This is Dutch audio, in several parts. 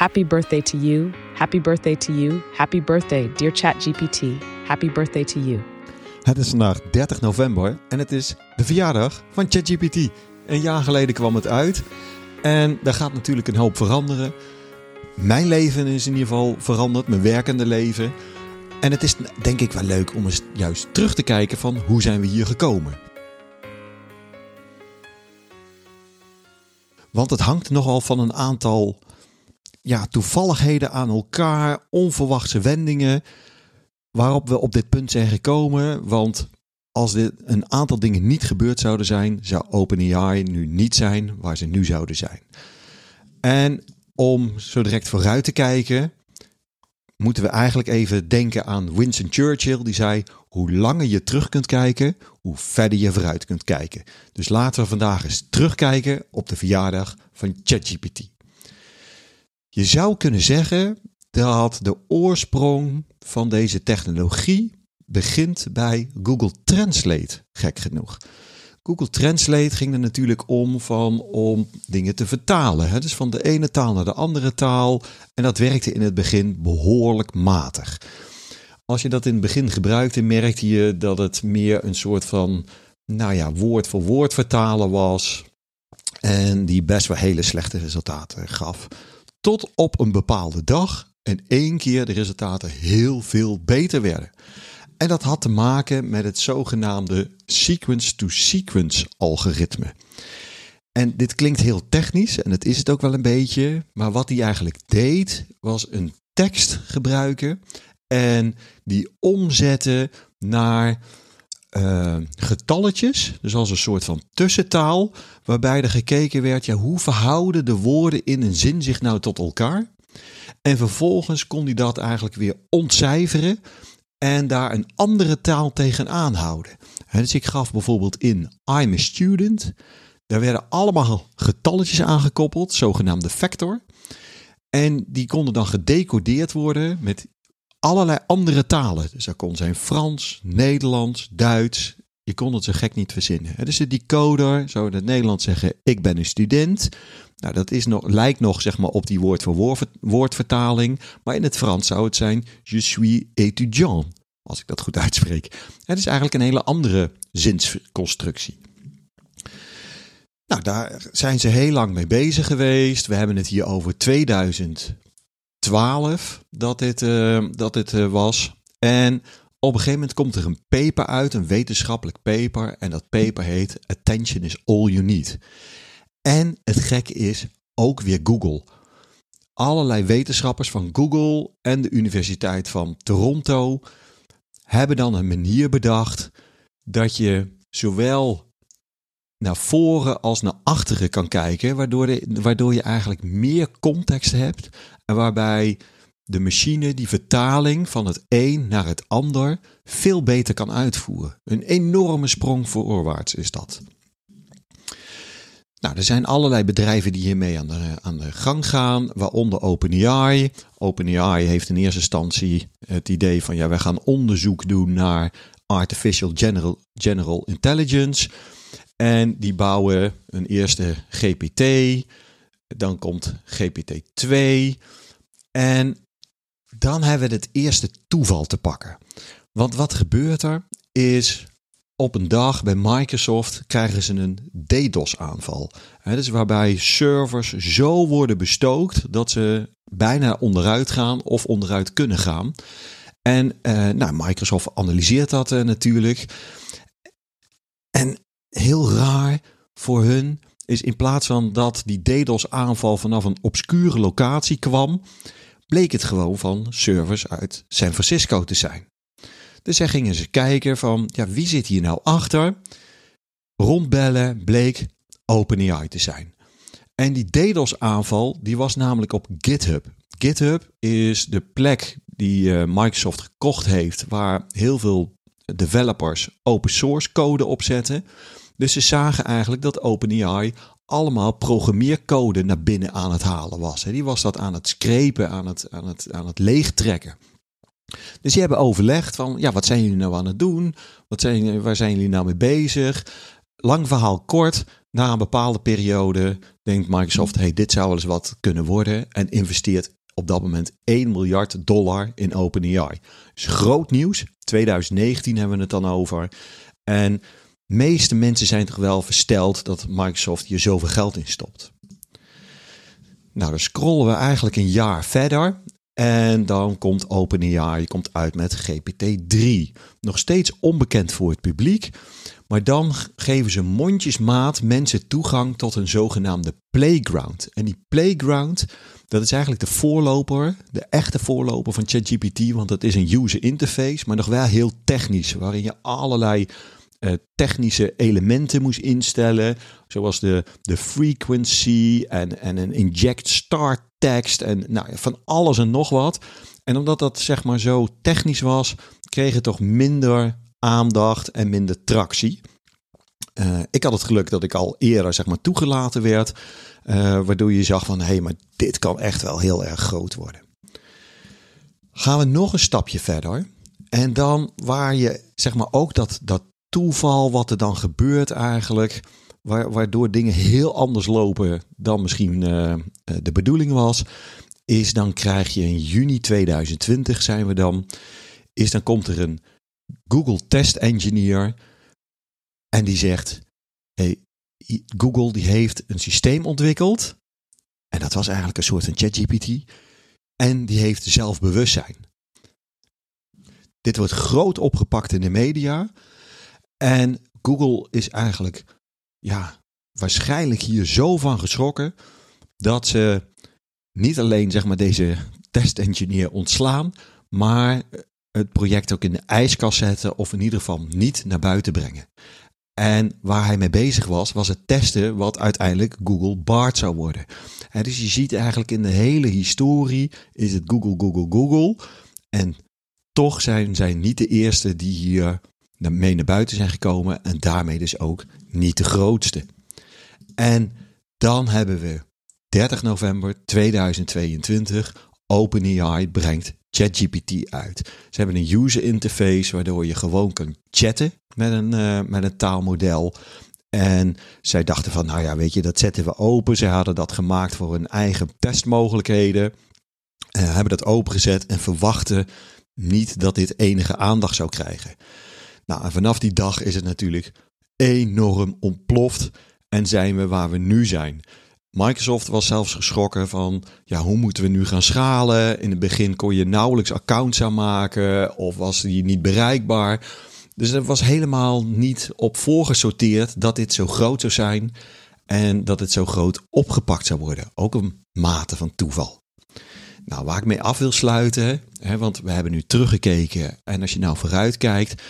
Happy birthday to you. Happy birthday to you. Happy birthday, dear ChatGPT. Happy birthday to you. Het is vandaag 30 november en het is de verjaardag van ChatGPT. Een jaar geleden kwam het uit en daar gaat natuurlijk een hoop veranderen. Mijn leven is in ieder geval veranderd, mijn werkende leven. En het is denk ik wel leuk om eens juist terug te kijken van hoe zijn we hier gekomen. Want het hangt nogal van een aantal ja, toevalligheden aan elkaar, onverwachte wendingen, waarop we op dit punt zijn gekomen. Want als dit een aantal dingen niet gebeurd zouden zijn, zou OpenAI nu niet zijn waar ze nu zouden zijn. En om zo direct vooruit te kijken, moeten we eigenlijk even denken aan Winston Churchill. Die zei: Hoe langer je terug kunt kijken, hoe verder je vooruit kunt kijken. Dus laten we vandaag eens terugkijken op de verjaardag van ChatGPT. Je zou kunnen zeggen dat de oorsprong van deze technologie begint bij Google Translate, gek genoeg. Google Translate ging er natuurlijk om van om dingen te vertalen. Hè? Dus van de ene taal naar de andere taal. En dat werkte in het begin behoorlijk matig. Als je dat in het begin gebruikte, merkte je dat het meer een soort van, nou ja, woord voor woord vertalen was. En die best wel hele slechte resultaten gaf. Tot op een bepaalde dag en één keer de resultaten heel veel beter werden. En dat had te maken met het zogenaamde sequence-to-sequence algoritme. En dit klinkt heel technisch en het is het ook wel een beetje, maar wat hij eigenlijk deed was een tekst gebruiken en die omzetten naar uh, getalletjes, dus als een soort van tussentaal, waarbij er gekeken werd, ja, hoe verhouden de woorden in een zin zich nou tot elkaar? En vervolgens kon hij dat eigenlijk weer ontcijferen en daar een andere taal tegenaan houden. dus ik gaf bijvoorbeeld in I'm a student. Daar werden allemaal getalletjes aangekoppeld, zogenaamde factor. En die konden dan gedecodeerd worden met allerlei andere talen. Dus dat kon zijn Frans, Nederlands, Duits. Je kon het zo gek niet verzinnen. Dus de decoder zou in het Nederlands zeggen: Ik ben een student. Nou, dat is nog, lijkt nog zeg maar, op die woord voor woordvertaling. Maar in het Frans zou het zijn: Je suis étudiant. Als ik dat goed uitspreek. Het is eigenlijk een hele andere zinsconstructie. Nou, daar zijn ze heel lang mee bezig geweest. We hebben het hier over 2000 12 dat dit, uh, dat dit uh, was. En op een gegeven moment komt er een paper uit, een wetenschappelijk paper. En dat paper heet Attention is all you need. En het gekke is ook weer Google. Allerlei wetenschappers van Google en de Universiteit van Toronto hebben dan een manier bedacht dat je zowel naar voren als naar achteren kan kijken, waardoor, de, waardoor je eigenlijk meer context hebt waarbij de machine die vertaling van het een naar het ander veel beter kan uitvoeren. Een enorme sprong voorwaarts is dat. Nou, er zijn allerlei bedrijven die hiermee aan de, aan de gang gaan, waaronder OpenAI. OpenAI heeft in eerste instantie het idee van ja, we gaan onderzoek doen naar artificial general, general intelligence. En die bouwen een eerste GPT. Dan komt GPT-2. En dan hebben we het eerste toeval te pakken. Want wat gebeurt er is op een dag bij Microsoft krijgen ze een DDoS-aanval. Dus waarbij servers zo worden bestookt dat ze bijna onderuit gaan of onderuit kunnen gaan. En eh, nou, Microsoft analyseert dat uh, natuurlijk. En heel raar voor hun is in plaats van dat die DDoS-aanval vanaf een obscure locatie kwam, bleek het gewoon van servers uit San Francisco te zijn. Dus zij gingen ze kijken van, ja, wie zit hier nou achter? Rondbellen bleek OpenAI te zijn. En die DDoS-aanval, die was namelijk op GitHub. GitHub is de plek die eh, Microsoft gekocht heeft, waar heel veel developers open source code opzetten. Dus ze zagen eigenlijk dat OpenAI allemaal programmeercode naar binnen aan het halen was. Die was dat aan het screpen, aan het, aan het, aan het leegtrekken. Dus die hebben overlegd van, ja, wat zijn jullie nou aan het doen? Wat zijn, waar zijn jullie nou mee bezig? Lang verhaal kort, na een bepaalde periode denkt Microsoft, hey, dit zou wel eens wat kunnen worden en investeert op dat moment 1 miljard dollar in OpenAI. Dus groot nieuws. 2019 hebben we het dan over. En meeste mensen zijn toch wel versteld dat Microsoft hier zoveel geld in stopt. Nou, dan scrollen we eigenlijk een jaar verder. En dan komt OpenAI komt uit met GPT-3. Nog steeds onbekend voor het publiek. Maar dan geven ze mondjesmaat mensen toegang tot een zogenaamde playground. En die playground, dat is eigenlijk de voorloper, de echte voorloper van ChatGPT. Want dat is een user interface, maar nog wel heel technisch. Waarin je allerlei uh, technische elementen moest instellen. Zoals de, de frequency en, en een inject start tekst en nou, van alles en nog wat. En omdat dat zeg maar zo technisch was, kreeg het toch minder aandacht en minder tractie. Uh, ik had het geluk dat ik al eerder zeg maar toegelaten werd, uh, waardoor je zag van hé, hey, maar dit kan echt wel heel erg groot worden. Gaan we nog een stapje verder en dan waar je zeg maar ook dat, dat toeval wat er dan gebeurt eigenlijk, waardoor dingen heel anders lopen dan misschien uh, de bedoeling was, is dan krijg je in juni 2020 zijn we dan, is dan komt er een Google Test Engineer en die zegt, hey, Google die heeft een systeem ontwikkeld en dat was eigenlijk een soort van ChatGPT en die heeft zelfbewustzijn. Dit wordt groot opgepakt in de media en Google is eigenlijk ja, waarschijnlijk hier zo van geschrokken dat ze niet alleen zeg maar, deze testengineer ontslaan, maar het project ook in de ijskast zetten of in ieder geval niet naar buiten brengen. En waar hij mee bezig was, was het testen wat uiteindelijk Google Bard zou worden. En dus je ziet eigenlijk in de hele historie is het Google, Google, Google. En toch zijn zij niet de eerste die hier mee naar buiten zijn gekomen en daarmee dus ook niet de grootste. En dan hebben we 30 november 2022 OpenAI brengt ChatGPT uit. Ze hebben een user interface waardoor je gewoon kan chatten met een, uh, met een taalmodel. En zij dachten van, nou ja, weet je, dat zetten we open. Ze hadden dat gemaakt voor hun eigen testmogelijkheden. Uh, hebben dat opengezet en verwachten niet dat dit enige aandacht zou krijgen. Nou, en vanaf die dag is het natuurlijk enorm ontploft en zijn we waar we nu zijn. Microsoft was zelfs geschrokken van, ja, hoe moeten we nu gaan schalen? In het begin kon je nauwelijks accounts aanmaken of was die niet bereikbaar. Dus er was helemaal niet op voorgesorteerd dat dit zo groot zou zijn en dat het zo groot opgepakt zou worden. Ook een mate van toeval. Nou, waar ik mee af wil sluiten, hè, want we hebben nu teruggekeken en als je nou vooruit kijkt,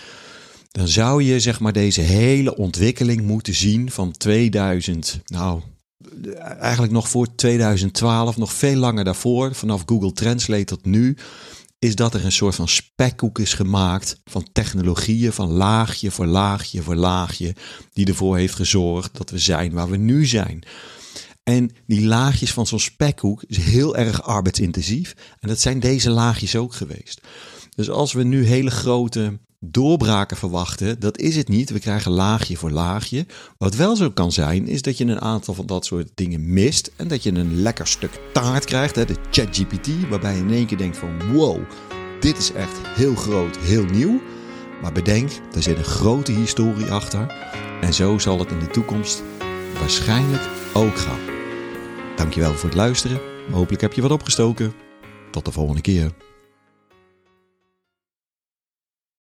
dan zou je zeg maar deze hele ontwikkeling moeten zien van 2000, nou eigenlijk nog voor 2012, nog veel langer daarvoor, vanaf Google Translate tot nu, is dat er een soort van spekkoek is gemaakt van technologieën, van laagje voor laagje voor laagje, die ervoor heeft gezorgd dat we zijn waar we nu zijn. En die laagjes van zo'n spekkoek is heel erg arbeidsintensief. En dat zijn deze laagjes ook geweest. Dus als we nu hele grote doorbraken verwachten, dat is het niet. We krijgen laagje voor laagje. Wat wel zo kan zijn, is dat je een aantal van dat soort dingen mist. En dat je een lekker stuk taart krijgt, hè, de ChatGPT, waarbij je in één keer denkt van wow, dit is echt heel groot, heel nieuw. Maar bedenk, er zit een grote historie achter. En zo zal het in de toekomst waarschijnlijk ook gaan. Dankjewel voor het luisteren. Hopelijk heb je wat opgestoken. Tot de volgende keer.